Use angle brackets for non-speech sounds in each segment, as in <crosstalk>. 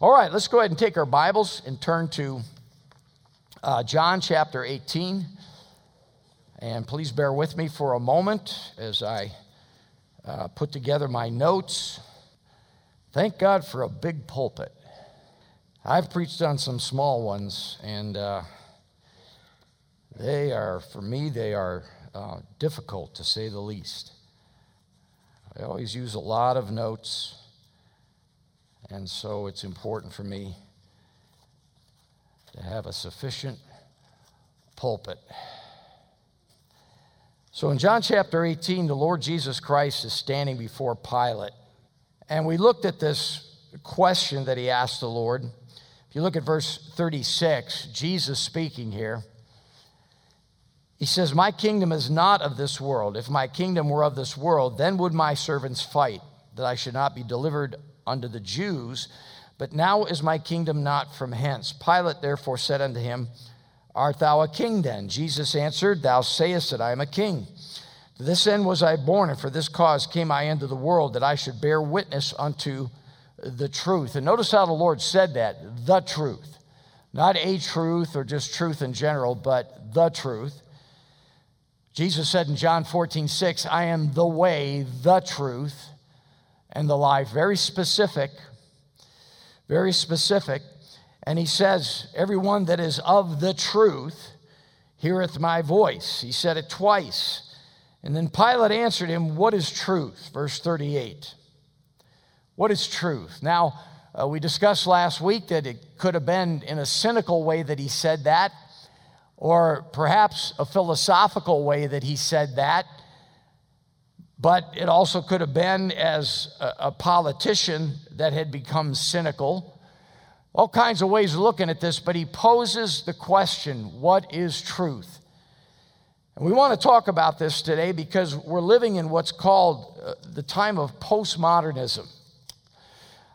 All right, let's go ahead and take our Bibles and turn to uh, John chapter 18. And please bear with me for a moment as I uh, put together my notes. Thank God for a big pulpit. I've preached on some small ones, and uh, they are, for me, they are uh, difficult to say the least. I always use a lot of notes, and so it's important for me to have a sufficient pulpit. So in John chapter 18, the Lord Jesus Christ is standing before Pilate. And we looked at this question that he asked the Lord. If you look at verse 36, Jesus speaking here, he says, My kingdom is not of this world. If my kingdom were of this world, then would my servants fight, that I should not be delivered unto the Jews. But now is my kingdom not from hence. Pilate therefore said unto him, Art thou a king then? Jesus answered, Thou sayest that I am a king. To this end was I born, and for this cause came I into the world, that I should bear witness unto the truth. And notice how the Lord said that the truth. Not a truth or just truth in general, but the truth. Jesus said in John 14, 6, I am the way, the truth, and the life. Very specific, very specific. And he says, Everyone that is of the truth heareth my voice. He said it twice. And then Pilate answered him, What is truth? Verse 38. What is truth? Now, uh, we discussed last week that it could have been in a cynical way that he said that, or perhaps a philosophical way that he said that. But it also could have been as a, a politician that had become cynical all kinds of ways of looking at this, but he poses the question what is truth? And we want to talk about this today because we're living in what's called uh, the time of postmodernism.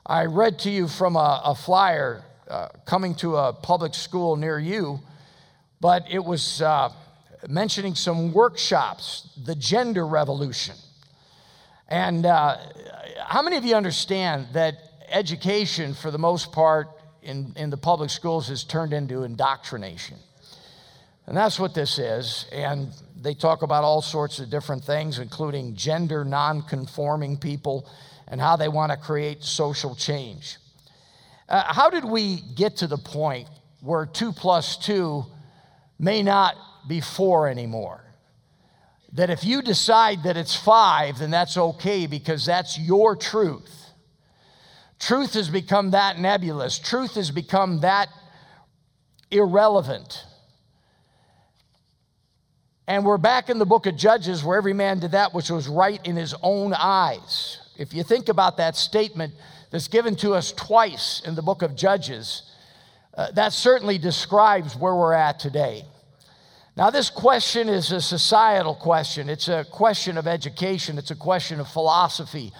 I read to you from a, a flyer uh, coming to a public school near you, but it was uh, mentioning some workshops, the gender revolution. And uh, how many of you understand that education, for the most part, in, in the public schools has turned into indoctrination. And that's what this is. And they talk about all sorts of different things, including gender non-conforming people and how they want to create social change. Uh, how did we get to the point where two plus two may not be four anymore? That if you decide that it's five, then that's okay because that's your truth. Truth has become that nebulous. Truth has become that irrelevant. And we're back in the book of Judges where every man did that which was right in his own eyes. If you think about that statement that's given to us twice in the book of Judges, uh, that certainly describes where we're at today. Now, this question is a societal question. It's a question of education. It's a question of philosophy.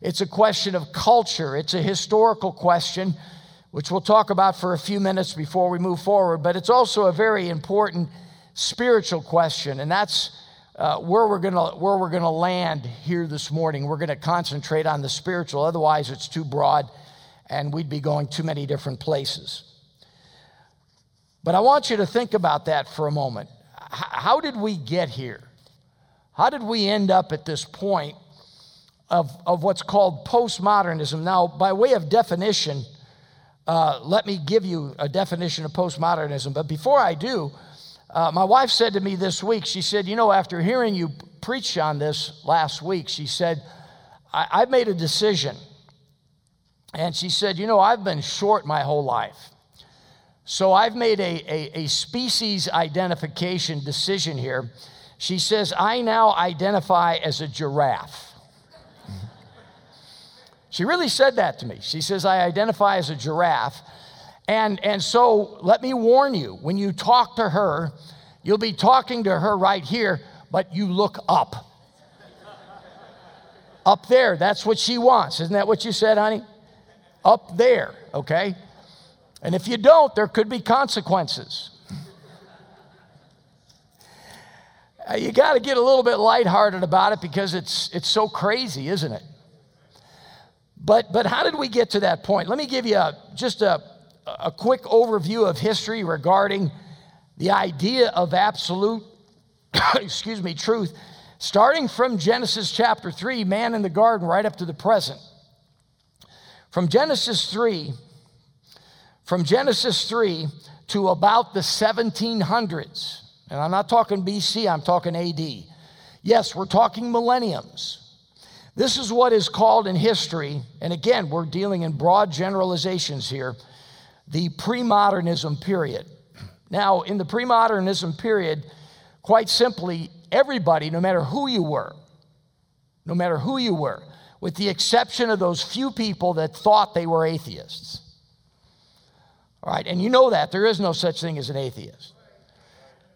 It's a question of culture, it's a historical question, which we'll talk about for a few minutes before we move forward, but it's also a very important spiritual question, and that's uh, where we're gonna where we're gonna land here this morning. We're gonna concentrate on the spiritual, otherwise it's too broad, and we'd be going too many different places. But I want you to think about that for a moment. How did we get here? How did we end up at this point of, of what's called postmodernism. Now, by way of definition, uh, let me give you a definition of postmodernism. But before I do, uh, my wife said to me this week, she said, You know, after hearing you preach on this last week, she said, I, I've made a decision. And she said, You know, I've been short my whole life. So I've made a, a, a species identification decision here. She says, I now identify as a giraffe. She really said that to me. She says, I identify as a giraffe. And, and so let me warn you when you talk to her, you'll be talking to her right here, but you look up. up there, that's what she wants. Isn't that what you said, honey? Up there, okay? And if you don't, there could be consequences. Uh, you got to get a little bit lighthearted about it because it's, it's so crazy, isn't it? But, but how did we get to that point? Let me give you a, just a, a quick overview of history regarding the idea of absolute, <coughs> excuse me, truth, starting from Genesis chapter 3, man in the garden, right up to the present. From Genesis 3, from Genesis 3 to about the 1700s, and I'm not talking BC, I'm talking AD. Yes, we're talking millenniums. This is what is called in history, and again, we're dealing in broad generalizations here, the pre-modernism period. Now, in the pre-modernism period, quite simply, everybody, no matter who you were, no matter who you were, with the exception of those few people that thought they were atheists. All right, and you know that there is no such thing as an atheist.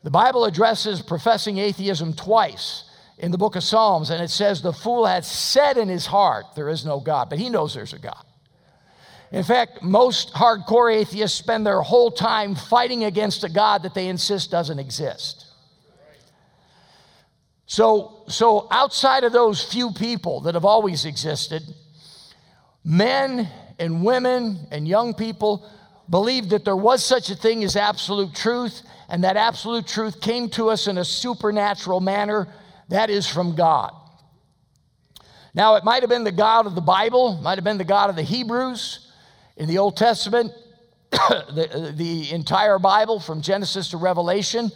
The Bible addresses professing atheism twice in the book of Psalms, and it says, The fool has said in his heart, There is no God, but he knows there's a God. In fact, most hardcore atheists spend their whole time fighting against a God that they insist doesn't exist. So, so outside of those few people that have always existed, men and women and young people believed that there was such a thing as absolute truth, and that absolute truth came to us in a supernatural manner that is from God. Now, it might have been the God of the Bible, might have been the God of the Hebrews in the Old Testament, <coughs> the, the entire Bible from Genesis to Revelation.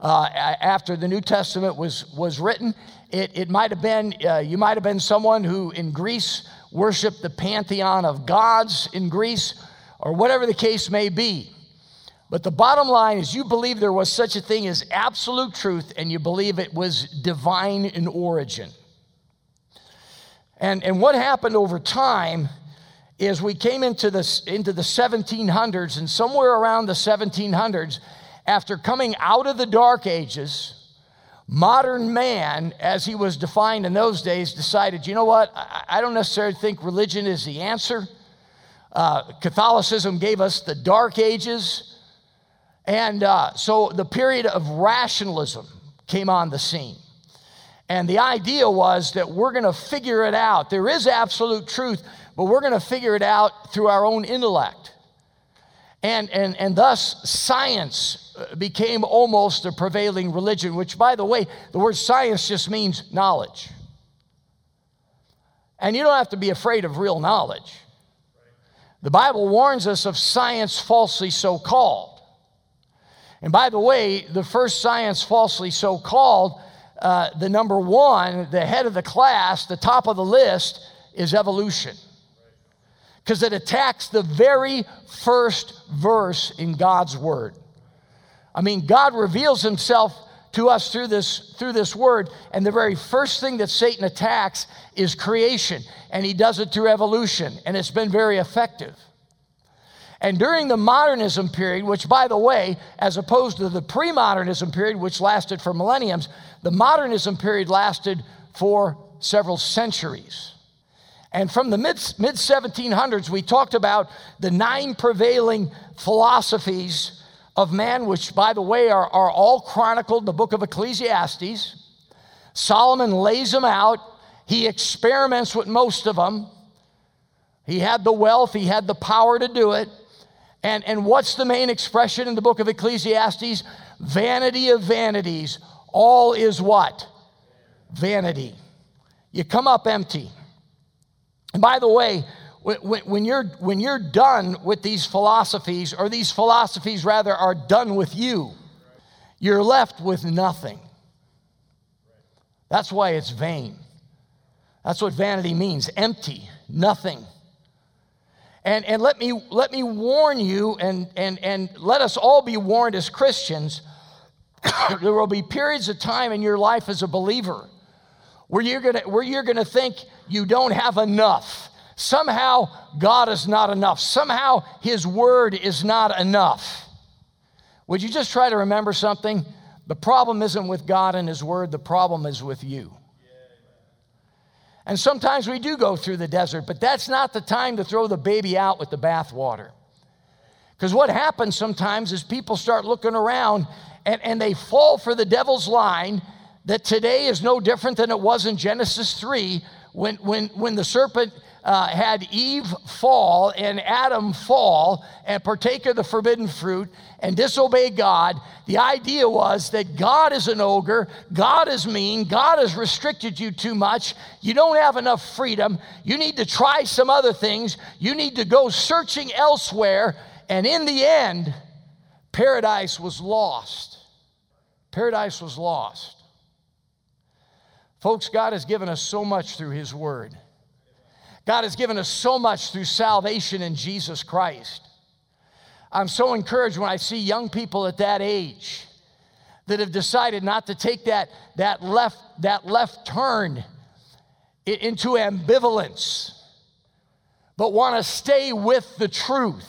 Uh, after the New Testament was, was written, it, it might have been, uh, you might have been someone who in Greece worshiped the pantheon of gods in Greece, or whatever the case may be. But the bottom line is you believe there was such a thing as absolute truth and you believe it was divine in origin. And, and what happened over time is we came into, this, into the 1700s, and somewhere around the 1700s, after coming out of the Dark Ages, modern man, as he was defined in those days, decided, you know what, I, I don't necessarily think religion is the answer. Uh, Catholicism gave us the Dark Ages. And uh, so the period of rationalism came on the scene. And the idea was that we're going to figure it out. There is absolute truth, but we're going to figure it out through our own intellect. And, and, and thus, science uh, became almost a prevailing religion, which, by the way, the word science just means knowledge. And you don't have to be afraid of real knowledge. The Bible warns us of science falsely so called. And by the way, the first science falsely so called, uh, the number one, the head of the class, the top of the list, is evolution. Because it attacks the very first verse in God's word. I mean, God reveals himself to us through this, through this word, and the very first thing that Satan attacks is creation, and he does it through evolution, and it's been very effective. And during the modernism period, which, by the way, as opposed to the pre modernism period, which lasted for millenniums, the modernism period lasted for several centuries. And from the mid 1700s, we talked about the nine prevailing philosophies of man, which, by the way, are, are all chronicled in the book of Ecclesiastes. Solomon lays them out, he experiments with most of them. He had the wealth, he had the power to do it. And, and what's the main expression in the book of Ecclesiastes? Vanity of vanities. All is what? Vanity. You come up empty. And by the way, when, you're, when you're done with these philosophies, or these philosophies rather are done with you, you're left with nothing. That's why it's vain. That's what vanity means empty, nothing. And, and let, me, let me warn you, and, and, and let us all be warned as Christians <coughs> there will be periods of time in your life as a believer where you're gonna, where you're gonna think you don't have enough. Somehow, God is not enough. Somehow, His Word is not enough. Would you just try to remember something? The problem isn't with God and His Word, the problem is with you. And sometimes we do go through the desert, but that's not the time to throw the baby out with the bathwater. Because what happens sometimes is people start looking around and, and they fall for the devil's line that today is no different than it was in Genesis 3 when, when, when the serpent uh, had Eve fall and Adam fall and partake of the forbidden fruit and disobey God, the idea was that God is an ogre, God is mean, God has restricted you too much, you don't have enough freedom, you need to try some other things, you need to go searching elsewhere, and in the end, paradise was lost. Paradise was lost. Folks, God has given us so much through His Word. God has given us so much through salvation in Jesus Christ. I'm so encouraged when I see young people at that age that have decided not to take that, that, left, that left turn into ambivalence, but want to stay with the truth.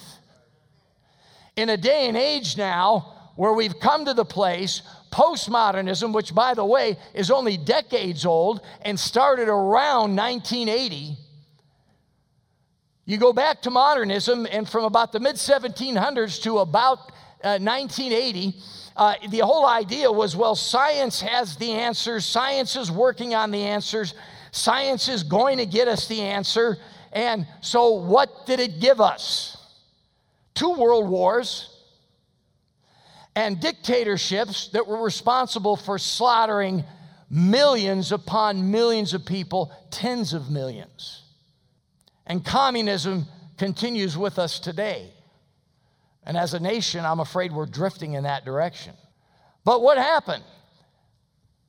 In a day and age now where we've come to the place Postmodernism, which by the way is only decades old and started around 1980, you go back to modernism, and from about the mid 1700s to about uh, 1980, uh, the whole idea was well, science has the answers, science is working on the answers, science is going to get us the answer. And so, what did it give us? Two world wars, and dictatorships that were responsible for slaughtering millions upon millions of people, tens of millions. And communism continues with us today. And as a nation, I'm afraid we're drifting in that direction. But what happened?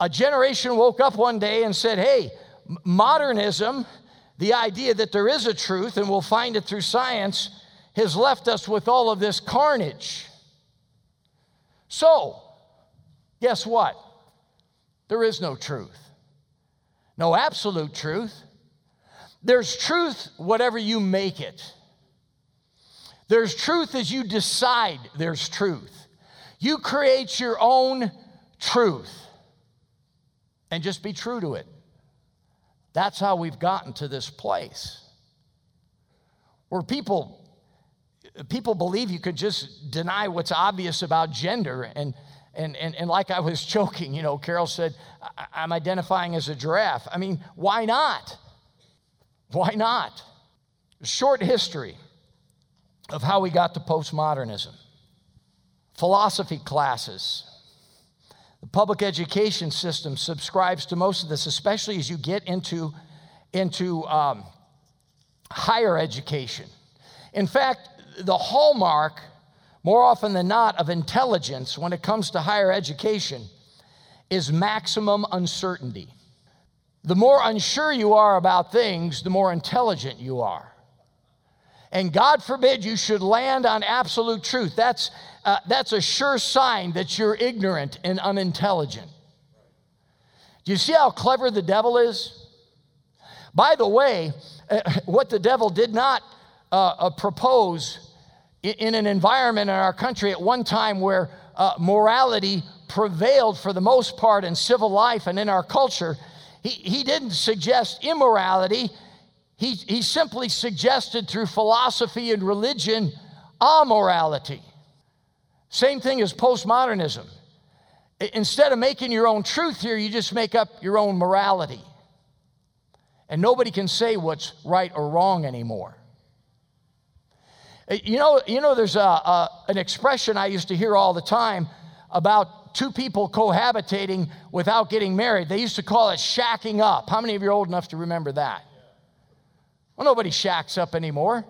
A generation woke up one day and said, hey, modernism, the idea that there is a truth and we'll find it through science, has left us with all of this carnage. So, guess what? There is no truth, no absolute truth. There's truth, whatever you make it. There's truth as you decide there's truth. You create your own truth and just be true to it. That's how we've gotten to this place where people people believe you could just deny what's obvious about gender. And, and, and, and like I was <laughs> joking, you know, Carol said, I'm identifying as a giraffe. I mean, why not? Why not? Short history of how we got to postmodernism. Philosophy classes. The public education system subscribes to most of this, especially as you get into, into um, higher education. In fact, the hallmark, more often than not, of intelligence when it comes to higher education is maximum uncertainty. The more unsure you are about things, the more intelligent you are. And God forbid you should land on absolute truth. That's, uh, that's a sure sign that you're ignorant and unintelligent. Do you see how clever the devil is? By the way, uh, what the devil did not uh, uh, propose in an environment in our country at one time where uh, morality prevailed for the most part in civil life and in our culture, he, he didn't suggest immorality. He, he simply suggested through philosophy and religion amorality. Same thing as postmodernism. Instead of making your own truth here, you just make up your own morality. And nobody can say what's right or wrong anymore. Uh, you know, you know there's a, a, an expression I used to hear all the time about two people cohabitating without getting married. They used to call it shacking up. How many of you are old enough to remember that? Well, nobody shacks up anymore.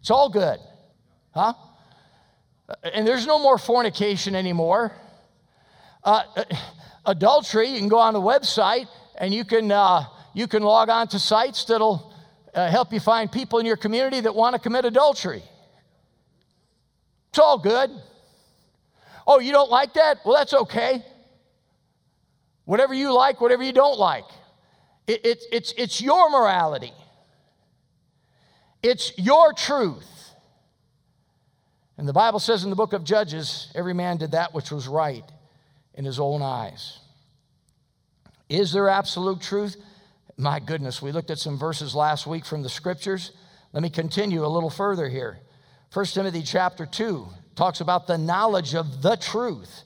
It's all good. Huh? Uh, and there's no more fornication anymore. Uh, uh, adultery, you can go on the website and you can, uh, you can log on to sites that'll uh, help you find people in your community that want to commit adultery. It's all good. Oh, you don't like that? Well, that's okay. Whatever you like, whatever you don't like. It, it, it's, it's your morality, it's your truth. And the Bible says in the book of Judges, every man did that which was right in his own eyes. Is there absolute truth? My goodness, we looked at some verses last week from the scriptures. Let me continue a little further here. 1 Timothy chapter 2 talks about the knowledge of the truth.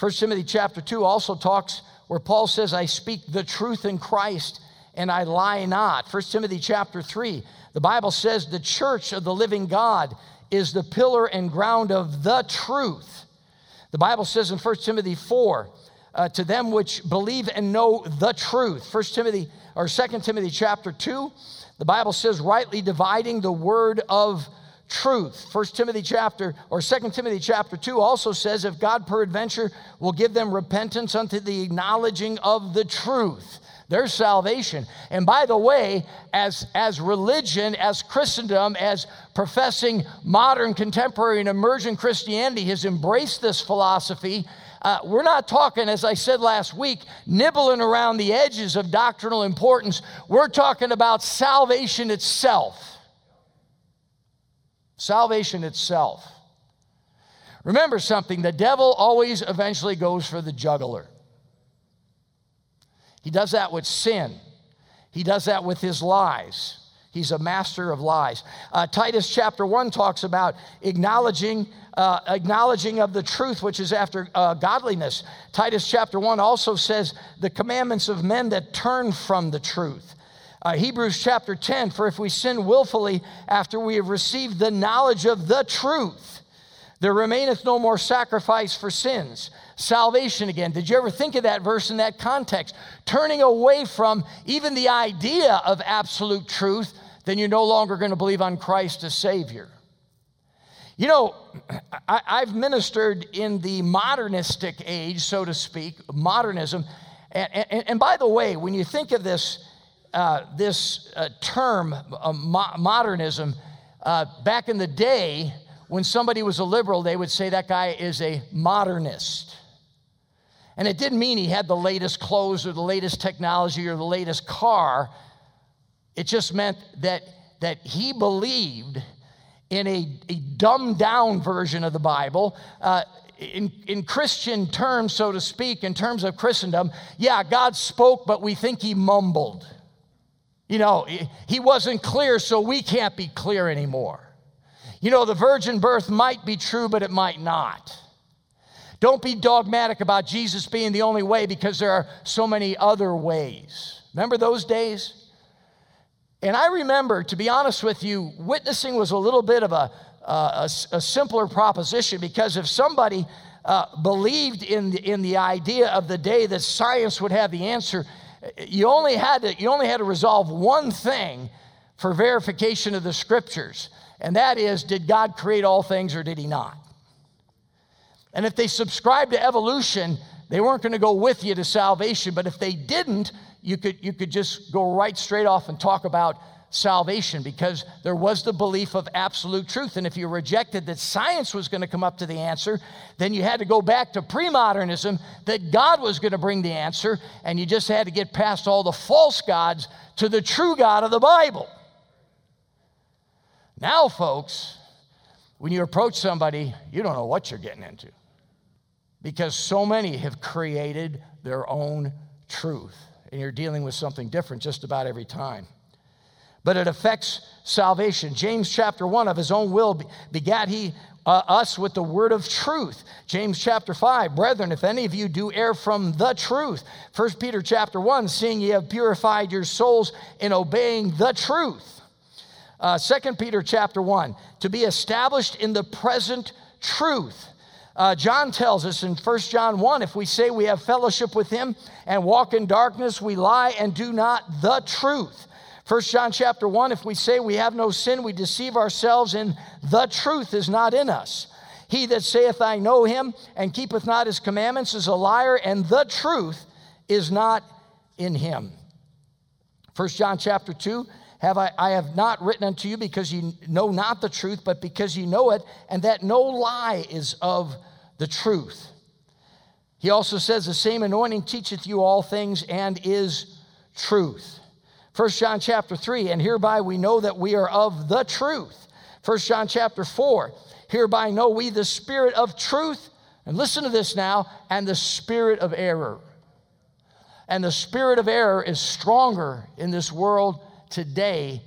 1 Timothy chapter 2 also talks where Paul says, I speak the truth in Christ and I lie not. 1 Timothy chapter 3, the Bible says the church of the living God is the pillar and ground of the truth. The Bible says in 1 Timothy 4, uh, to them which believe and know the truth. 1 Timothy or 2 Timothy chapter 2, the Bible says rightly dividing the word of truth. First Timothy chapter or Second Timothy chapter 2 also says if God peradventure will give them repentance unto the acknowledging of the truth. their salvation. And by the way, as, as religion, as Christendom, as professing modern, contemporary, and emergent Christianity has embraced this philosophy, uh, we're not talking, as I said last week, nibbling around the edges of doctrinal importance. We're talking about salvation itself. Salvation itself. Remember something the devil always eventually goes for the juggler. He does that with sin, he does that with his lies. He's a master of lies. Uh, Titus chapter 1 talks about acknowledging, uh, acknowledging of the truth, which is after uh, godliness. Titus chapter 1 also says the commandments of men that turn from the truth. Uh, Hebrews chapter 10 For if we sin willfully after we have received the knowledge of the truth, there remaineth no more sacrifice for sins. Salvation again. Did you ever think of that verse in that context? Turning away from even the idea of absolute truth, then you're no longer going to believe on Christ as Savior. You know, <clears throat> I, have ministered in the modernistic age, so to speak, modernism. And, and, and by the way, when you think of this, uh, this uh, term, uh, mo- modernism, uh, back in the day, when somebody was a liberal, they would say that guy is a modernist. And it didn't mean he had the latest clothes or the latest technology or the latest car. It just meant that, that he believed in a, a dumbed down version of the Bible. Uh, in, in Christian terms, so to speak, in terms of Christendom, yeah, God spoke, but we think he mumbled. You know, he wasn't clear, so we can't be clear anymore. You know, the virgin birth might be true, but it might not. Don't be dogmatic about Jesus being the only way because there are so many other ways. Remember those days? And I remember, to be honest with you, witnessing was a little bit of a, a, a simpler proposition because if somebody uh, believed in the, in the idea of the day that science would have the answer, you only had to, you only had to resolve one thing for verification of the scriptures, and that is did God create all things or did he not? And if they subscribed to evolution, they weren't going to go with you to salvation, but if they didn't, you could, you could just go right straight off and talk about salvation because there was the belief of absolute truth. And if you rejected that science was going to come up to the answer, then you had to go back to pre modernism that God was going to bring the answer, and you just had to get past all the false gods to the true God of the Bible. Now, folks, when you approach somebody, you don't know what you're getting into because so many have created their own truth, and you're dealing with something different just about every time but it affects salvation. James chapter 1 of his own will begat he uh, us with the word of truth. James chapter 5, brethren, if any of you do err from the truth. 1 Peter chapter 1, seeing ye have purified your souls in obeying the truth. Uh, 2 Peter chapter 1, to be established in the present truth. Uh, John tells us in 1 John 1 if we say we have fellowship with him and walk in darkness, we lie and do not the truth. First John chapter 1 if we say we have no sin, we deceive ourselves, and the truth is not in us. He that saith, I know him, and keepeth not his commandments is a liar, and the truth is not in him. First John chapter 2 have I, I have not written unto you because you know not the truth, but because you know it, and that no lie is of the truth. He also says, The same anointing teacheth you all things and is truth. 1 John chapter 3, and hereby we know that we are of the truth. 1 John chapter 4, hereby know we the spirit of truth. And listen to this now, and the spirit of error. And the spirit of error is stronger in this world today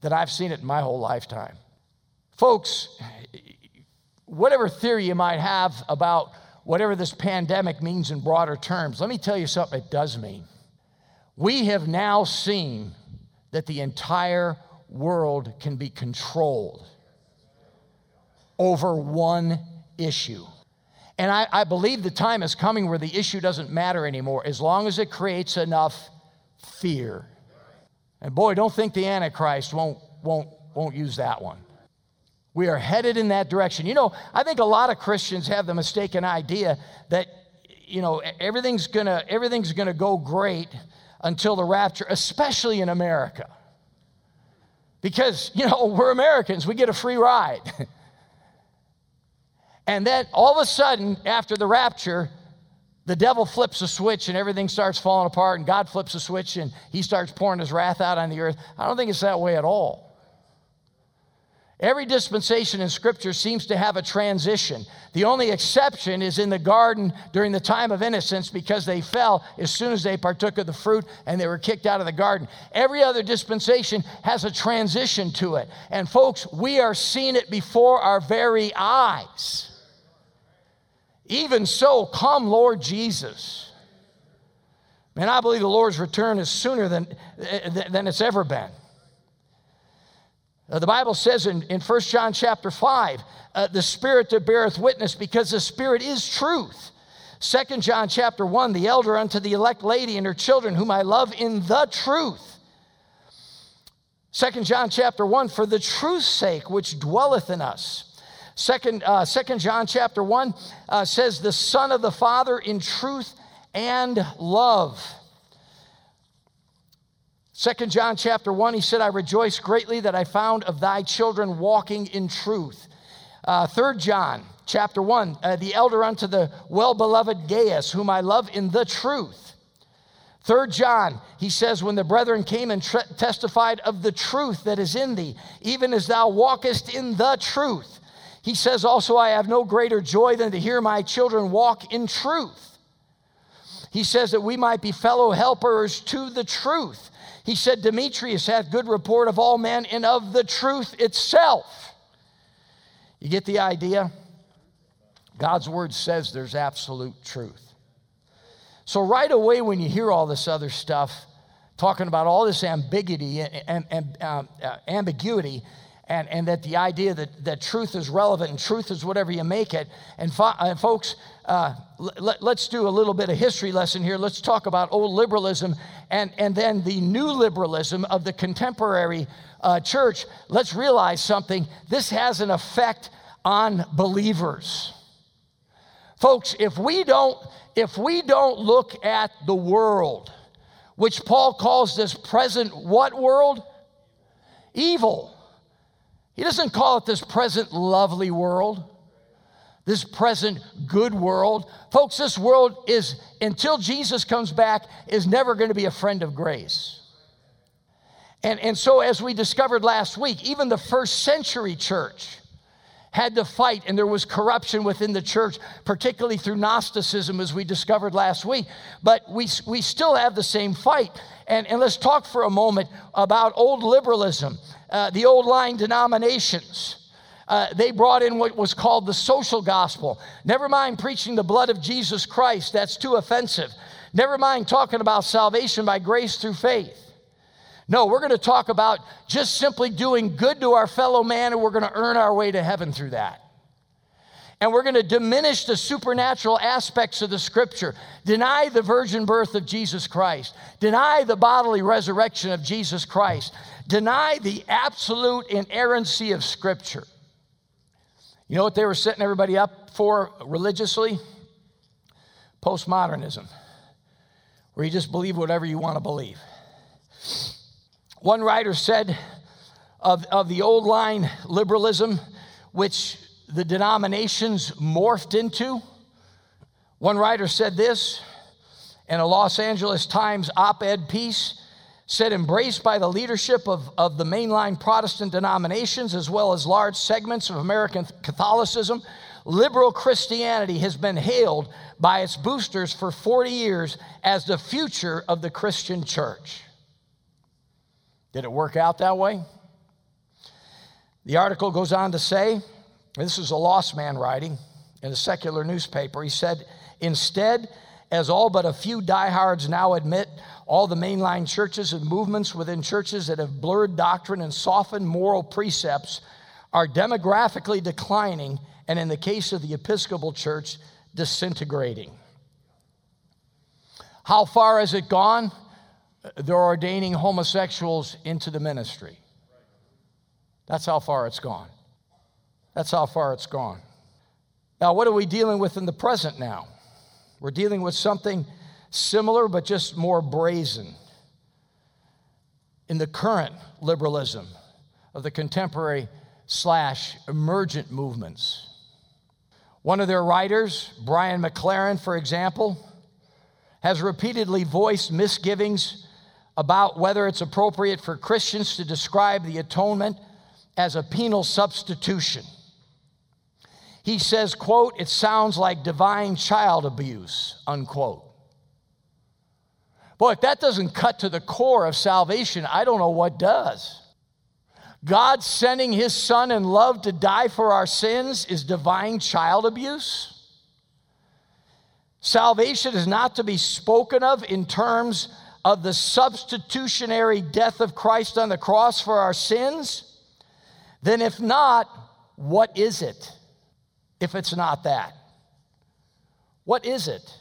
than I've seen it in my whole lifetime. Folks, whatever theory you might have about whatever this pandemic means in broader terms, let me tell you something it does mean. We have now seen that the entire world can be controlled over one issue. And I, I, believe the time is coming where the issue doesn't matter anymore as long as it creates enough fear. And boy, don't think the Antichrist won't, won't, won't use that one. We are headed in that direction. You know, I think a lot of Christians have the mistaken idea that, you know, everything's gonna, everything's gonna go great until the rapture, especially in America. Because, you know, <laughs> we're Americans, we get a free ride. <laughs> and then all of a sudden, after the rapture, the devil flips a switch and everything starts falling apart, and God flips a switch and he starts pouring his wrath out on the earth. I don't think it's that way at all. Every dispensation in Scripture seems to have a transition. The only exception is in the garden during the time of innocence because they fell as soon as they partook of the fruit and they were kicked out of the garden. Every other dispensation has a transition to it. And folks, we are seeing it before our very eyes. Even so, come, Lord Jesus. Man, I believe the Lord's return is sooner than, than it's ever been. Uh, the Bible says in, in 1 John chapter 5, uh, the Spirit that beareth witness, because the Spirit is truth. 2 John chapter 1, the elder unto the elect lady and her children, whom I love in the truth. 2 John chapter 1, for the truth's sake which dwelleth in us. Second, uh, Second John chapter 1 uh, says, the Son of the Father in truth and love. Second John chapter 1, he said, I rejoice greatly that I found of thy children walking in truth. Uh, Third John chapter 1, uh, the elder unto the well-beloved Gaius, whom I love in the truth. Third John, he says, when the brethren came and tre- testified of the truth that is in thee, even as thou walkest in the truth. He says also, I have no greater joy than to hear my children walk in truth. He says that we might be fellow helpers to the truth. He said, Demetrius hath good report of all men and of the truth itself. You get the idea? God's word says there's absolute truth. So, right away, when you hear all this other stuff, talking about all this ambiguity and, and um, uh, ambiguity, and, and that the idea that, that truth is relevant and truth is whatever you make it. And, fo- and folks, uh, let, us do a little bit of history lesson here. Let's talk about old liberalism and, and then the new liberalism of the contemporary uh, church. Let's realize something. This has an effect on believers. Folks, if we don't, if we don't look at the world, which Paul calls this present what world? Evil he doesn't call it this present lovely world, this present good world. Folks, this world is, until Jesus comes back, is never going to be a friend of grace. And, and so, as we discovered last week, even the first century church had to fight, and there was corruption within the church, particularly through Gnosticism, as we discovered last week. But we, we still have the same fight. And, and let's talk for a moment about old liberalism, uh, the old line denominations. Uh, they brought in what was called the social gospel. Never mind preaching the blood of Jesus Christ, that's too offensive. Never mind talking about salvation by grace through faith. No, we're going to talk about just simply doing good to our fellow man, and we're going to earn our way to heaven through that. And we're going to diminish the supernatural aspects of the scripture, deny the virgin birth of Jesus Christ, deny the bodily resurrection of Jesus Christ, deny the absolute inerrancy of scripture. You know what they were setting everybody up for religiously? Postmodernism, where you just believe whatever you want to believe. One writer said of, of the old line liberalism, which the denominations morphed into. One writer said this in a Los Angeles Times op ed piece said, embraced by the leadership of, of the mainline Protestant denominations as well as large segments of American Catholicism, liberal Christianity has been hailed by its boosters for 40 years as the future of the Christian church. Did it work out that way? The article goes on to say this is a lost man writing in a secular newspaper. He said, Instead, as all but a few diehards now admit, all the mainline churches and movements within churches that have blurred doctrine and softened moral precepts are demographically declining, and in the case of the Episcopal Church, disintegrating. How far has it gone? They're ordaining homosexuals into the ministry. That's how far it's gone. That's how far it's gone. Now, what are we dealing with in the present now? We're dealing with something similar, but just more brazen. In the current liberalism of the contemporary slash emergent movements. One of their writers, Brian McLaren, for example, has repeatedly voiced misgivings about whether it's appropriate for Christians to describe the atonement as a penal substitution. He says, quote, it sounds like divine child abuse, unquote. Boy, if that doesn't cut to the core of salvation, I don't know what does. God sending his son in love to die for our sins is divine child abuse. Salvation is not to be spoken of in terms of the substitutionary death of Christ on the cross for our sins. Then, if not, what is it if it's not that? What is it?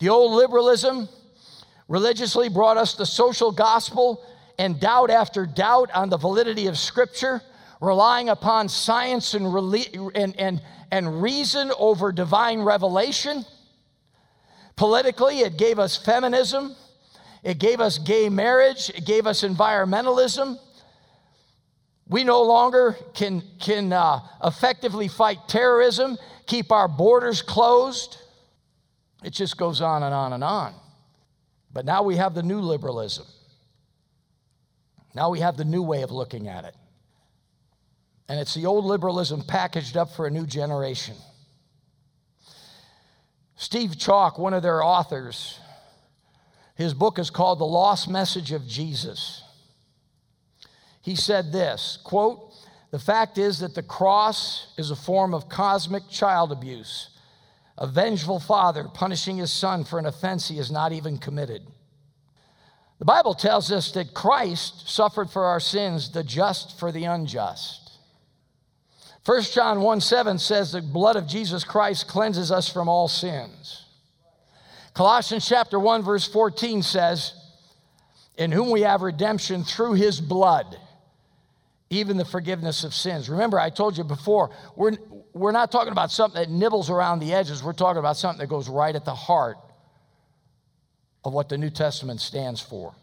The old liberalism religiously brought us the social gospel and doubt after doubt on the validity of Scripture, relying upon science and, and, and, and reason over divine revelation. Politically, it gave us feminism, it gave us gay marriage, it gave us environmentalism. We no longer can, can uh, effectively fight terrorism, keep our borders closed. It just goes on and on and on. But now we have the new liberalism. Now we have the new way of looking at it. And it's the old liberalism packaged up for a new generation. Steve Chalke, one of their authors, his book is called The Lost Message of Jesus. He said this quote, the fact is that the cross is a form of cosmic child abuse, a vengeful father punishing his son for an offense he has not even committed. The Bible tells us that Christ suffered for our sins, the just for the unjust. 1 John 1 7 says the blood of Jesus Christ cleanses us from all sins. Colossians chapter 1, verse 14 says, In whom we have redemption through his blood, even the forgiveness of sins. Remember, I told you before, we're, we're not talking about something that nibbles around the edges, we're talking about something that goes right at the heart of what the New Testament stands for.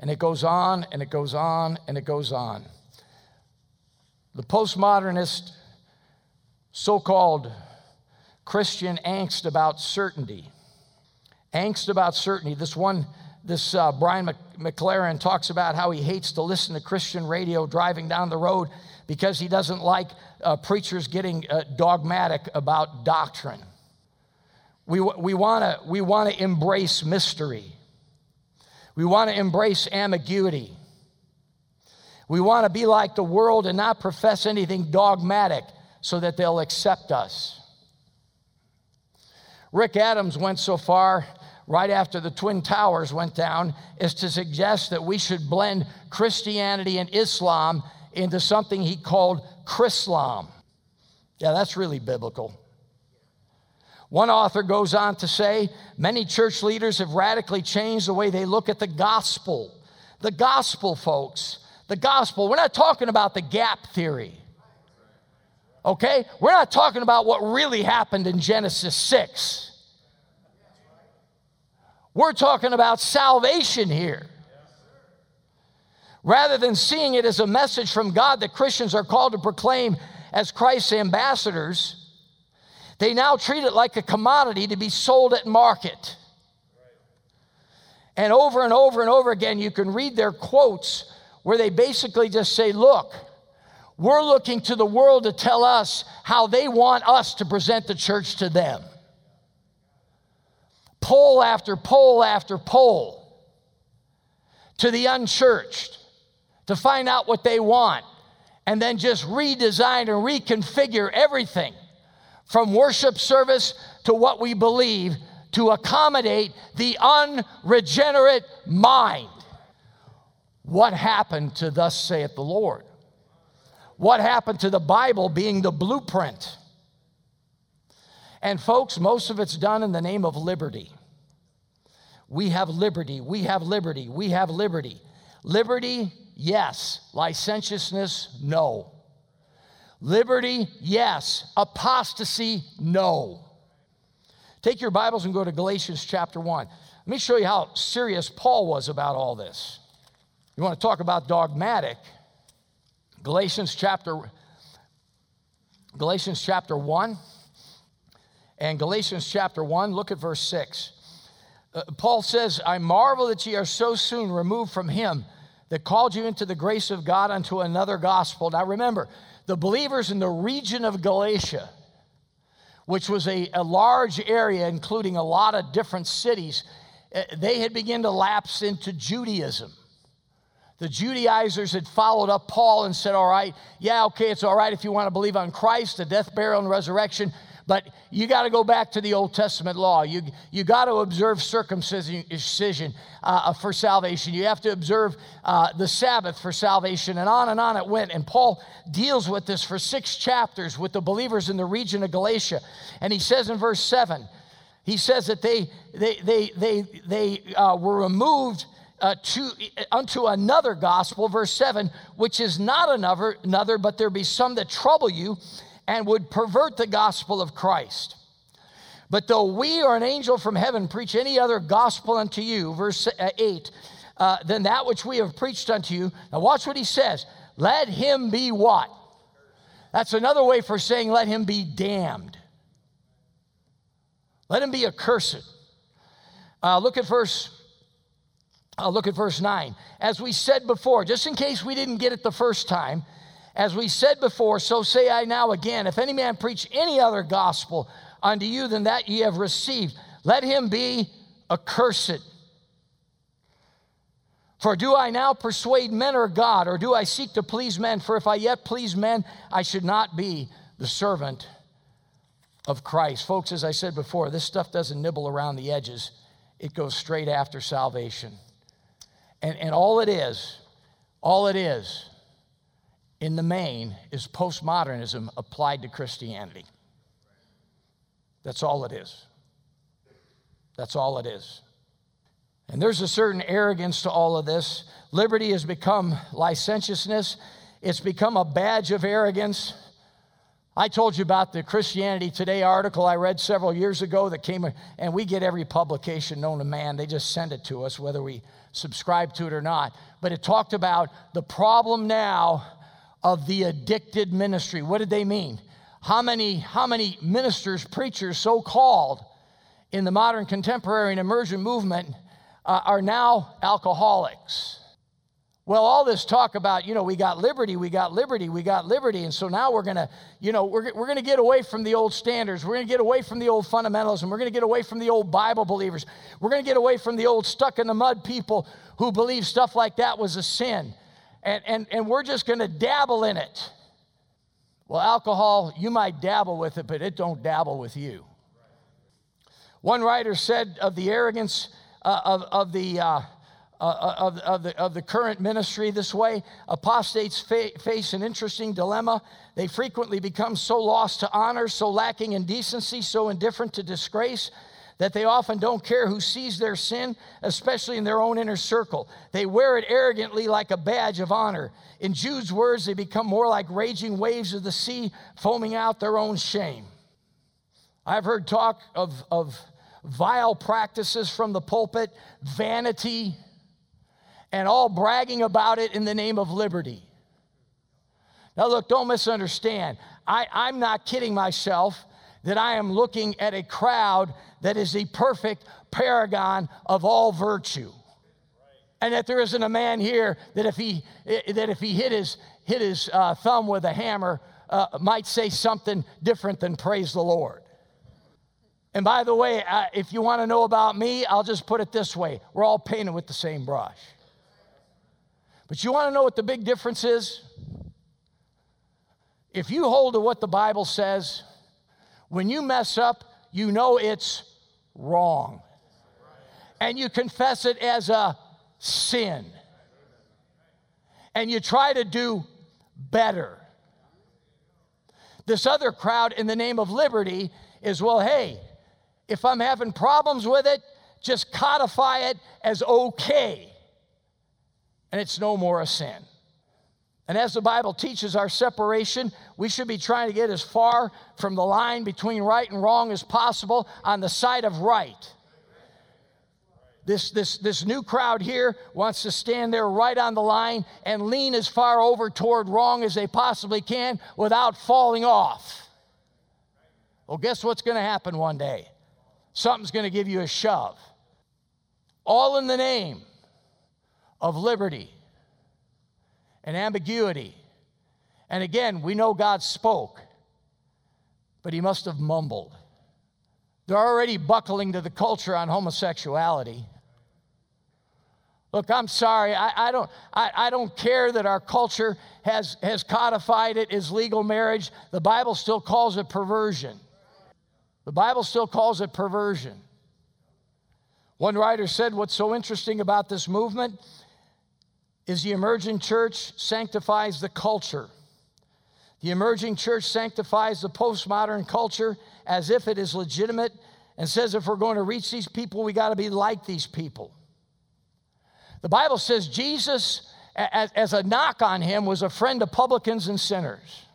And it goes on and it goes on and it goes on. The postmodernist, so called Christian angst about certainty. Angst about certainty. This one, this uh, Brian McLaren talks about how he hates to listen to Christian radio driving down the road because he doesn't like uh, preachers getting uh, dogmatic about doctrine. We, we want to we wanna embrace mystery. We want to embrace ambiguity. We want to be like the world and not profess anything dogmatic so that they'll accept us. Rick Adams went so far right after the Twin Towers went down as to suggest that we should blend Christianity and Islam into something he called Chrislam. Yeah, that's really biblical. One author goes on to say many church leaders have radically changed the way they look at the gospel. The gospel, folks, the gospel. We're not talking about the gap theory. Okay? We're not talking about what really happened in Genesis 6. We're talking about salvation here. Rather than seeing it as a message from God that Christians are called to proclaim as Christ's ambassadors, they now treat it like a commodity to be sold at market. And over and over and over again, you can read their quotes where they basically just say, Look, we're looking to the world to tell us how they want us to present the church to them. Poll after poll after poll to the unchurched to find out what they want and then just redesign and reconfigure everything from worship service to what we believe to accommodate the unregenerate mind. What happened to Thus saith the Lord? What happened to the Bible being the blueprint? And, folks, most of it's done in the name of liberty. We have liberty, we have liberty, we have liberty. Liberty, yes. Licentiousness, no. Liberty, yes. Apostasy, no. Take your Bibles and go to Galatians chapter 1. Let me show you how serious Paul was about all this. You want to talk about dogmatic? Galatians chapter Galatians chapter 1 and Galatians chapter 1, look at verse 6. Uh, Paul says, I marvel that ye are so soon removed from him that called you into the grace of God unto another gospel. Now remember, the believers in the region of Galatia, which was a, a large area including a lot of different cities, uh, they had begun to lapse into Judaism. The Judaizers had followed up Paul and said, All right, yeah, okay, it's all right if you want to believe on Christ, the death, burial, and resurrection, but you got to go back to the Old Testament law. You, you got to observe circumcision uh, for salvation. You have to observe uh, the Sabbath for salvation, and on and on it went. And Paul deals with this for six chapters with the believers in the region of Galatia. And he says in verse 7, he says that they, they, they, they, they uh, were removed. Uh, to unto another gospel, verse 7, which is not another, another, but there be some that trouble you and would pervert the gospel of Christ. But though we or an angel from heaven preach any other gospel unto you, verse uh, 8, uh, than that which we have preached unto you, now watch what he says. Let him be what? That's another way for saying let him be damned. Let him be accursed. Uh, look at verse. Look at verse 9. As we said before, just in case we didn't get it the first time, as we said before, so say I now again if any man preach any other gospel unto you than that ye have received, let him be accursed. For do I now persuade men or God, or do I seek to please men? For if I yet please men, I should not be the servant of Christ. Folks, as I said before, this stuff doesn't nibble around the edges, it goes straight after salvation. And, and all it is, all it is, in the main, is postmodernism applied to Christianity. That's all it is. That's all it is. And there's a certain arrogance to all of this. Liberty has become licentiousness, it's become a badge of arrogance. I told you about the Christianity Today article I read several years ago that came, and we get every publication known to man. They just send it to us, whether we subscribe to it or not. But it talked about the problem now of the addicted ministry. What did they mean? How many, how many ministers, preachers, so called, in the modern contemporary and emergent movement uh, are now alcoholics? Well, all this talk about, you know, we got liberty, we got liberty, we got liberty. And so now we're going to, you know, we're, we're going to get away from the old standards. We're going to get away from the old fundamentalism. We're going to get away from the old Bible believers. We're going to get away from the old stuck in the mud people who believe stuff like that was a sin and, and, and we're just going to dabble in it. Well, alcohol, you might dabble with it, but it don't dabble with you. One writer said of the arrogance uh, of, of, the, uh, uh, of, of, the, of the current ministry this way apostates fa- face an interesting dilemma. They frequently become so lost to honor, so lacking in decency, so indifferent to disgrace that they often don't care who sees their sin, especially in their own inner circle. They wear it arrogantly like a badge of honor. In Jude's words, they become more like raging waves of the sea, foaming out their own shame. I've heard talk of, of vile practices from the pulpit, vanity, and all bragging about it in the name of liberty. Now, look, don't misunderstand. I, I'm not kidding myself that I am looking at a crowd that is the perfect paragon of all virtue. And that there isn't a man here that if he, that if he hit his, hit his uh, thumb with a hammer, uh, might say something different than praise the Lord. And by the way, uh, if you want to know about me, I'll just put it this way we're all painted with the same brush. But you want to know what the big difference is? If you hold to what the Bible says, When you mess up, you know it's wrong. And you confess it as a sin. And you try to do better. This other crowd, in the name of liberty, is well, hey, if I'm having problems with it, just codify it as okay. And it's no more a sin. And as the Bible teaches our separation, we should be trying to get as far from the line between right and wrong as possible on the side of right. This, this, this new crowd here wants to stand there right on the line and lean as far over toward wrong as they possibly can without falling off. Well, guess what's going to happen one day? Something's going to give you a shove. All in the name of liberty and ambiguity. And again, we know God spoke, but he must have mumbled. They're already buckling to the culture on homosexuality. Look, I'm sorry. I, I don't, I, I, don't care that our culture has, has codified it as legal marriage. The Bible still calls it perversion. The Bible still calls it perversion. One writer said, What's so interesting about this movement is the emerging church sanctifies the culture. The emerging church sanctifies the postmodern culture as if it is legitimate and says if we're going to reach these people, we got to be like these people. The Bible says Jesus, as, a knock on him, was a friend of publicans and sinners,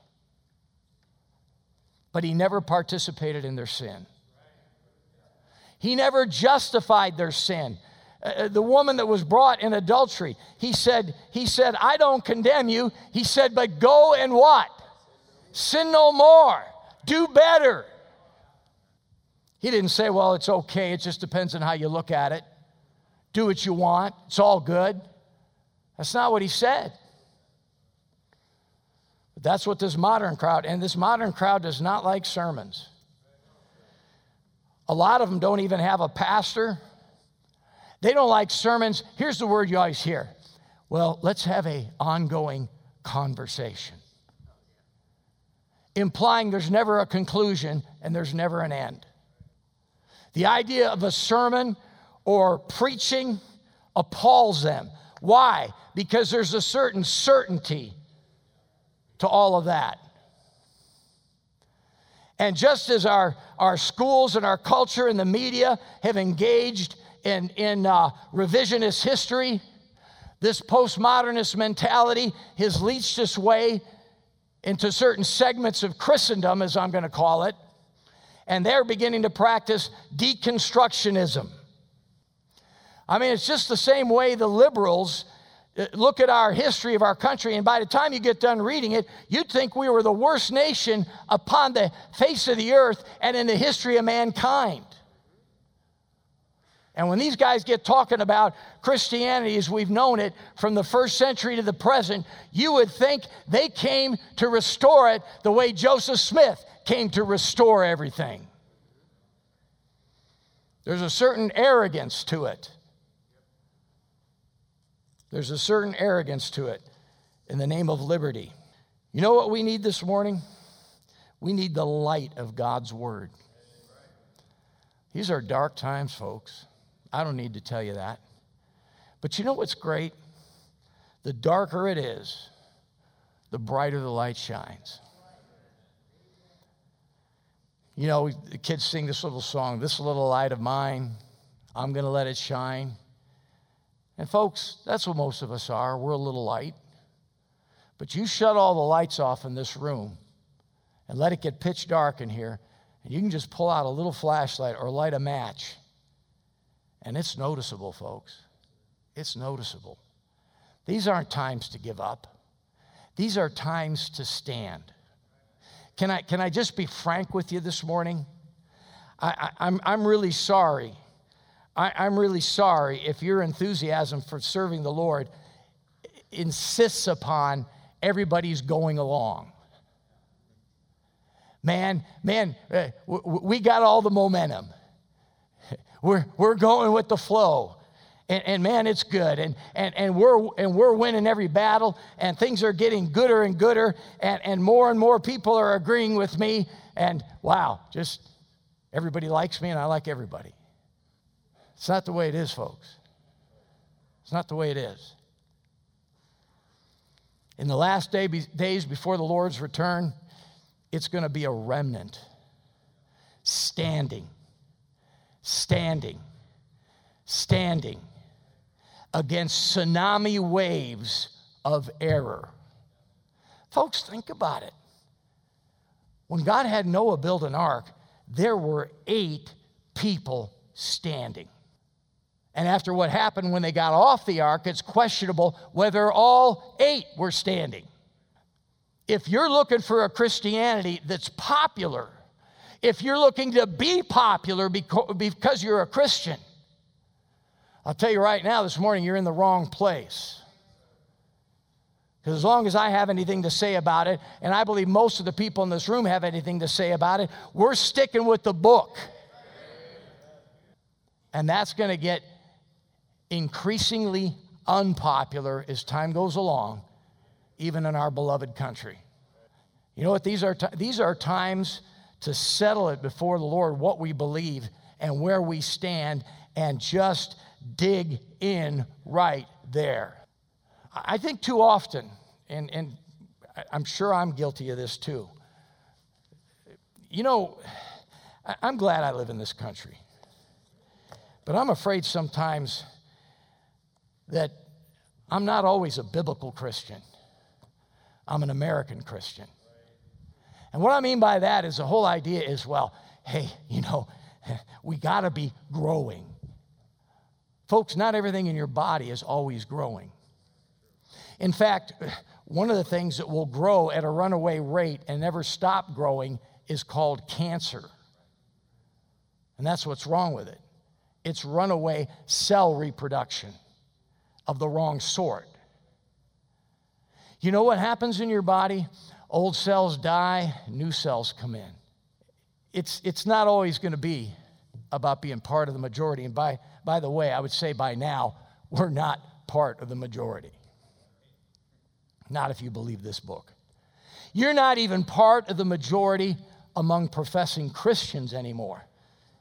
but he never participated in their sin. He never justified their sin. Uh, uh, the woman that was brought in adultery, he said, he said, I don't condemn you. He said, but go and what? Sin no more. Do better. He didn't say, well, it's okay. It just depends on how you look at it. Do what you want. It's all good. That's not what he said. But that's what this modern crowd, and this modern crowd does not like sermons. A lot of them don't even have a pastor. They don't like sermons. Here's the word you always hear. Well, let's have a ongoing conversation. Implying there's never a conclusion and there's never an end. The idea of a sermon or preaching appalls them. Why? Because there's a certain certainty to all of that. And just as our, our schools and our culture and the media have engaged in, in uh, revisionist history, this postmodernist mentality has leached its way into certain segments of Christendom, as I'm going to call it, and they're beginning to practice deconstructionism. I mean, it's just the same way the liberals uh, look at our history of our country, and by the time you get done reading it, you'd think we were the worst nation upon the face of the earth and in the history of mankind. And when these guys get talking about Christianity as we've known it from the first century to the present, you would think they came to restore it the way Joseph Smith came to restore everything. There's a certain arrogance to it. There's a certain arrogance to it in the name of liberty. You know what we need this morning? We need the light of God's word. These are dark times, folks. I don't need to tell you that. But you know what's great? The darker it is, the brighter the light shines. You know, the kids sing this little song, This Little Light of Mine, I'm going to let it shine. And folks, that's what most of us are. We're a little light. But you shut all the lights off in this room and let it get pitch dark in here, and you can just pull out a little flashlight or light a match. And it's noticeable, folks. It's noticeable. These aren't times to give up, these are times to stand. Can I, can I just be frank with you this morning? I, I, I'm, I'm really sorry I, am really sorry if your enthusiasm for serving the Lord insists upon everybody's going along. Man, man, uh, we got all the momentum. We're, we're going with the flow. And, and, man, it's good. And, and, and, we're, and we're winning every battle, and things are getting gooder and gooder, and, and more and more people are agreeing with me. And wow, just everybody likes me, and I like everybody. It's not the way it is, folks. It's not the way it is. In the last day, days before the Lord's return, it's going to be a remnant standing, standing, standing against tsunami waves of error. Folks, think about it. When God had Noah build an ark, there were eight people standing. And after what happened when they got off the ark, it's questionable whether all eight were standing. If you're looking for a Christianity that's popular, if you're looking to be popular because you're a Christian, I'll tell you right now, this morning, you're in the wrong place. Because as long as I have anything to say about it, and I believe most of the people in this room have anything to say about it, we're sticking with the book. And that's going to get increasingly unpopular as time goes along, even in our beloved country. You know what? These are, t- these are times to settle it before the Lord what we believe and where we stand and just dig in right there. I think too often, and, and I'm sure I'm guilty of this too. You know, I'm glad I live in this country, but I'm afraid sometimes that I'm not always a biblical Christian, I'm an American Christian. And what I mean by that is the whole idea is well, hey, you know, <laughs> we got to be growing. Folks, not everything in your body is always growing. In fact, <sighs> one of the things that will grow at a runaway rate and never stop growing is called cancer. And that's what's wrong with it. It's runaway cell reproduction of the wrong sort. You know what happens in your body? Old cells die, new cells come in. It's, it's not always going to be about being part of the majority. And by, by the way, I would say by now, we're not part of the majority. Not if you believe this book. You're not even part of the majority among professing Christians anymore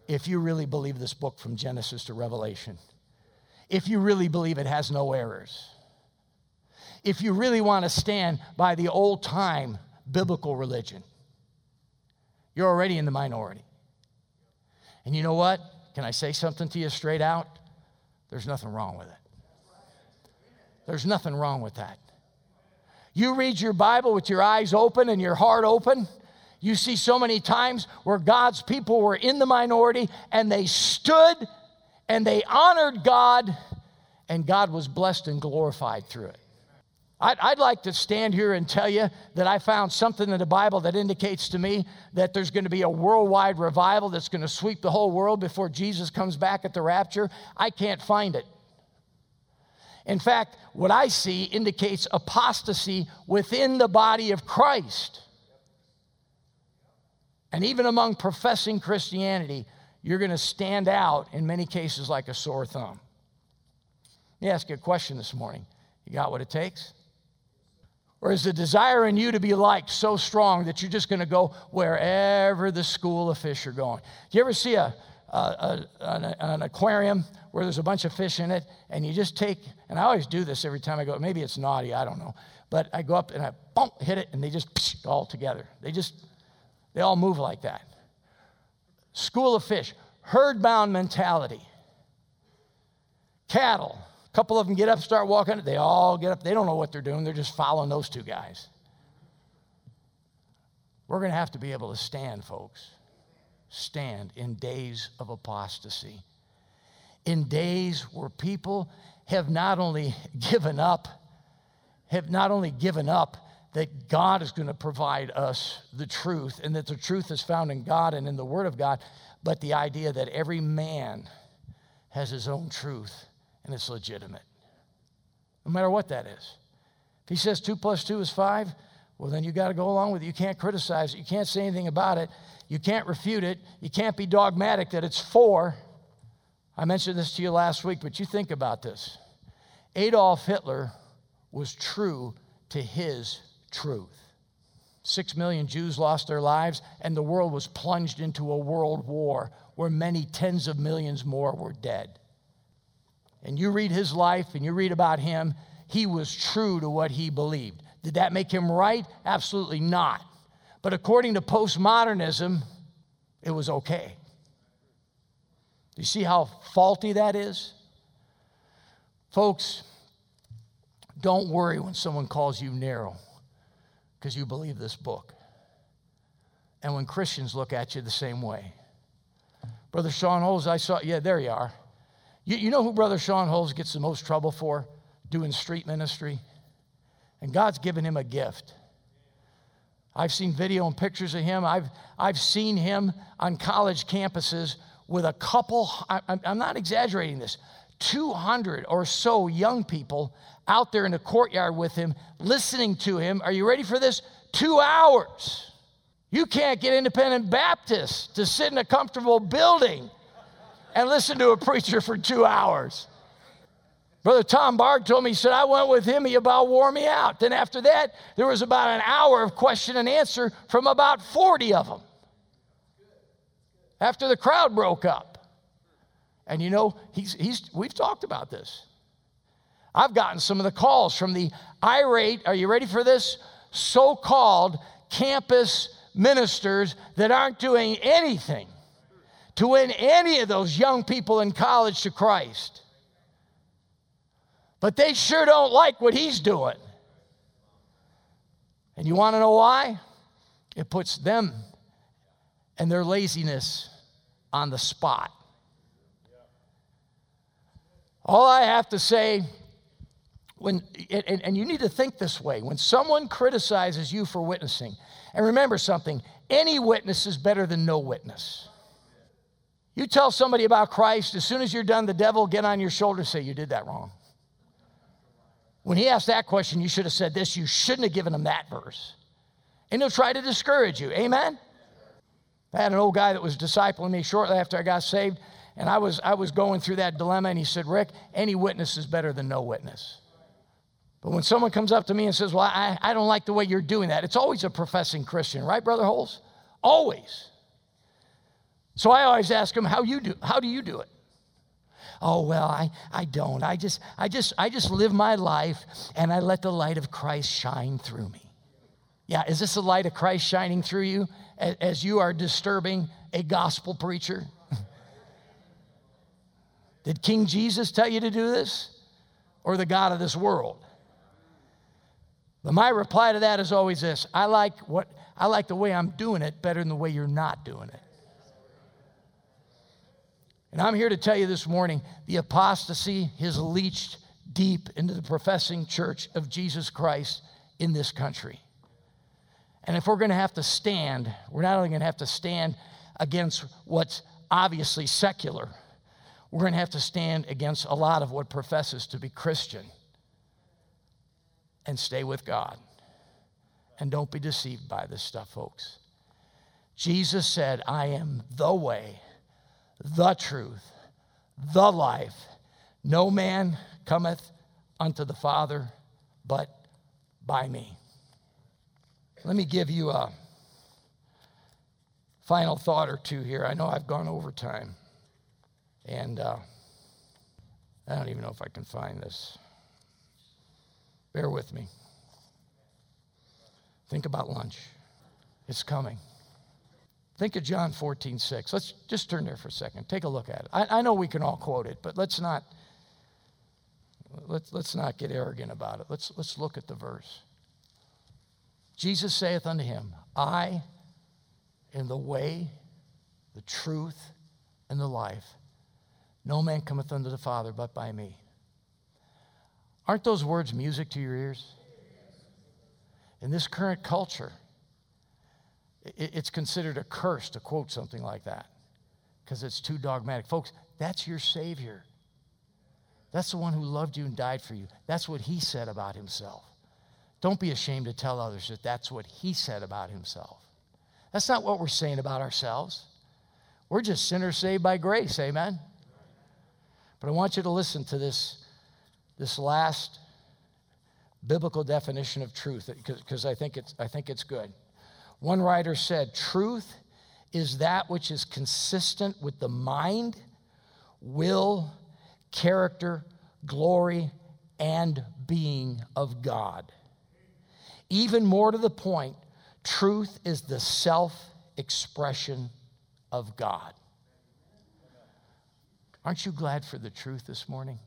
if you really believe this book from Genesis to Revelation if you really believe it has no errors. If you really want to stand by the old time biblical religion, you're already in the minority. And you know what? Can I say something to you straight out? There's nothing wrong with it. There's nothing wrong with that. You read your Bible with your eyes open and your heart open. You see so many times where God's people were in the minority and they stood and they honored God, and God was blessed and glorified through it. I'd, I'd, like to stand here and tell you that I found something in the Bible that indicates to me that there's going to be a worldwide revival that's going to sweep the whole world before Jesus comes back at the rapture. I can't find it. In fact, what I see indicates apostasy within the body of Christ. And even among professing Christianity, you're going to stand out in many cases like a sore thumb. Let me ask you a question this morning. You got what it takes? Or is the desire in you to be liked so strong that you're just going to go wherever the school of fish are going? Do you ever see a, a, a an, an, aquarium where there's a bunch of fish in it and you just take, and I always do this every time I go, maybe it's naughty, I don't know, but I go up and I bump, hit it and they just psh, all together. They just, they all move like that school of fish, herd bound mentality. Cattle, couple of them get up, start walking, they all get up. They don't know what they're doing, they're just following those two guys. We're going to have to be able to stand, folks. Stand in days of apostasy. In days where people have not only given up, have not only given up, that God is going to provide us the truth and that the truth is found in God and in the Word of God, but the idea that every man has his own truth and it's legitimate, no matter what that is. If he says two plus two is five, well, then you got to go along with it. You can't criticize it. You can't say anything about it. You can't refute it. You can't be dogmatic that it's four. I mentioned this to you last week, but you think about this. Adolf Hitler was true to his truth. Six million Jews lost their lives, and the world was plunged into a world war where many tens of millions more were dead. And you read his life and you read about him, he was true to what he believed. Did that make him right? Absolutely not. But according to postmodernism, it was okay. You see how faulty that is? Folks, don't worry when someone calls you narrow because you believe this book. And when Christians look at you the same way. Brother Sean Holes, I saw, yeah, there you are. You, you know who Brother Sean Holes gets the most trouble for? Doing street ministry. And God's given him a gift. I've seen video and pictures of him. I've, I've seen him on college campuses with a couple, I, I'm not exaggerating this, 200 or so young people out there in the courtyard with him, listening to him. Are you ready for this? Two hours. You can't get independent Baptists to sit in a comfortable building and listen to a preacher for two hours. Brother Tom Barg told me, he said, I went with him, he about wore me out. Then after that, there was about an hour of question and answer from about 40 of them. After the crowd broke up. And you know, he's, he's, we've talked about this. I've gotten some of the calls from the irate, are you ready for this? So called campus ministers that aren't doing anything to win any of those young people in college to Christ. But they sure don't like what he's doing. And you want to know why? It puts them and their laziness on the spot. All I have to say, when, and, and you need to think this way when someone criticizes you for witnessing, and remember something any witness is better than no witness. You tell somebody about Christ, as soon as you're done, the devil get on your shoulder and say, You did that wrong. When he asked that question, you should have said this. You shouldn't have given him that verse. And he'll try to discourage you. Amen? I had an old guy that was discipling me shortly after I got saved, and I was, I was going through that dilemma, and he said, Rick, any witness is better than no witness. But when someone comes up to me and says, Well, I, I don't like the way you're doing that, it's always a professing Christian, right, Brother Holes? Always. So I always ask them, how you do, how do you do it? Oh well, I, I don't. I just I just I just live my life and I let the light of Christ shine through me. Yeah, is this the light of Christ shining through you as, as you are disturbing a gospel preacher? <laughs> Did King Jesus tell you to do this? Or the God of this world? But my reply to that is always this I like what I like the way I'm doing it better than the way you're not doing it. And I'm here to tell you this morning the apostasy has leached deep into the professing church of Jesus Christ in this country. And if we're going to have to stand, we're not only going to have to stand against what's obviously secular, we're going to have to stand against a lot of what professes to be Christian and stay with God. And don't be deceived by this stuff, folks. Jesus said, I am the way the truth, the life. No man cometh unto the Father but by me. Let me give you a final thought or two here. I know I've gone over time, and uh, I don't even know if I can find this. Bear with me. Think about lunch. It's coming. Think of John 14, 6. Let's just turn there for a second. Take a look at it. I, I know we can all quote it, but let's not let's, let's not get arrogant about it. Let's, let's look at the verse. Jesus saith unto him, I am the way, the truth, and the life. No man cometh unto the Father but by me. Aren't those words music to your ears? In this current culture, it's considered a curse to quote something like that because it's too dogmatic. Folks, that's your Savior. That's the one who loved you and died for you. That's what he said about himself. Don't be ashamed to tell others that that's what he said about himself. That's not what we're saying about ourselves. We're just sinners saved by grace, amen? But I want you to listen to this, this last biblical definition of truth because I, think it's, I think it's good. One writer said, Truth is that which is consistent with the mind, will, character, glory, and being of God. Even more to the point, truth is the self expression of God. Aren't you glad for the truth this morning?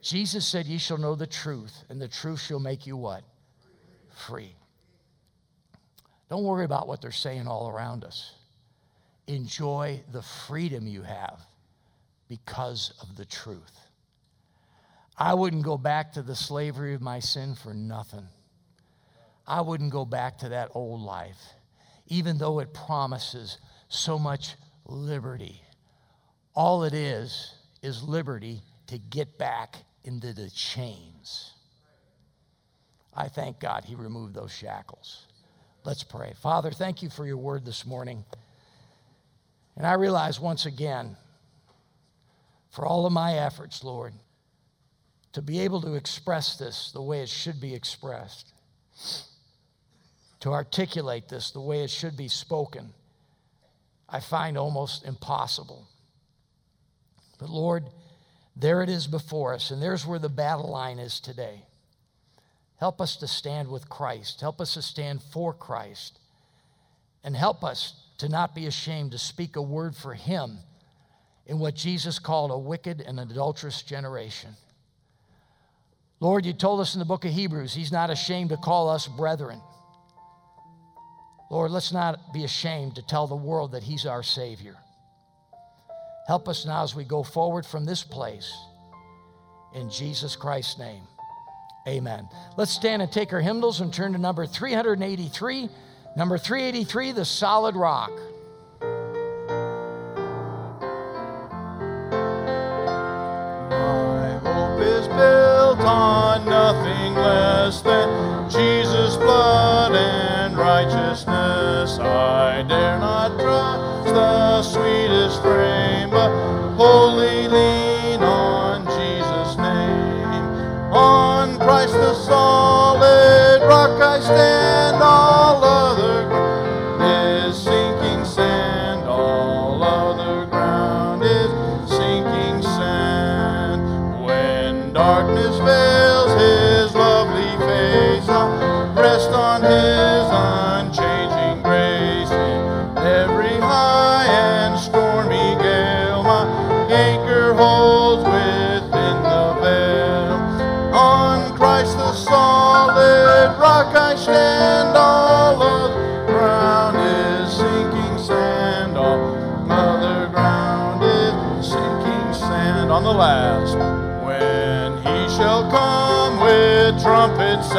Jesus said, Ye shall know the truth, and the truth shall make you what? Free. Don't worry about what they're saying all around us. Enjoy the freedom you have because of the truth. I wouldn't go back to the slavery of my sin for nothing. I wouldn't go back to that old life, even though it promises so much liberty. All it is, is liberty to get back into the chains. I thank God he removed those shackles. Let's pray. Father, thank you for your word this morning. And I realize once again, for all of my efforts, Lord, to be able to express this the way it should be expressed, to articulate this the way it should be spoken, I find almost impossible. But Lord, there it is before us, and there's where the battle line is today. Help us to stand with Christ. Help us to stand for Christ. And help us to not be ashamed to speak a word for Him in what Jesus called a wicked and adulterous generation. Lord, you told us in the book of Hebrews, He's not ashamed to call us brethren. Lord, let's not be ashamed to tell the world that He's our Savior. Help us now as we go forward from this place. In Jesus Christ's name, amen. Let's stand and take our hymnals and turn to number 383. Number 383, The Solid Rock. My hope is built on nothing less than Jesus' blood and righteousness. I dare not trust the sweetest frame, but wholly lean rock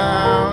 trumpet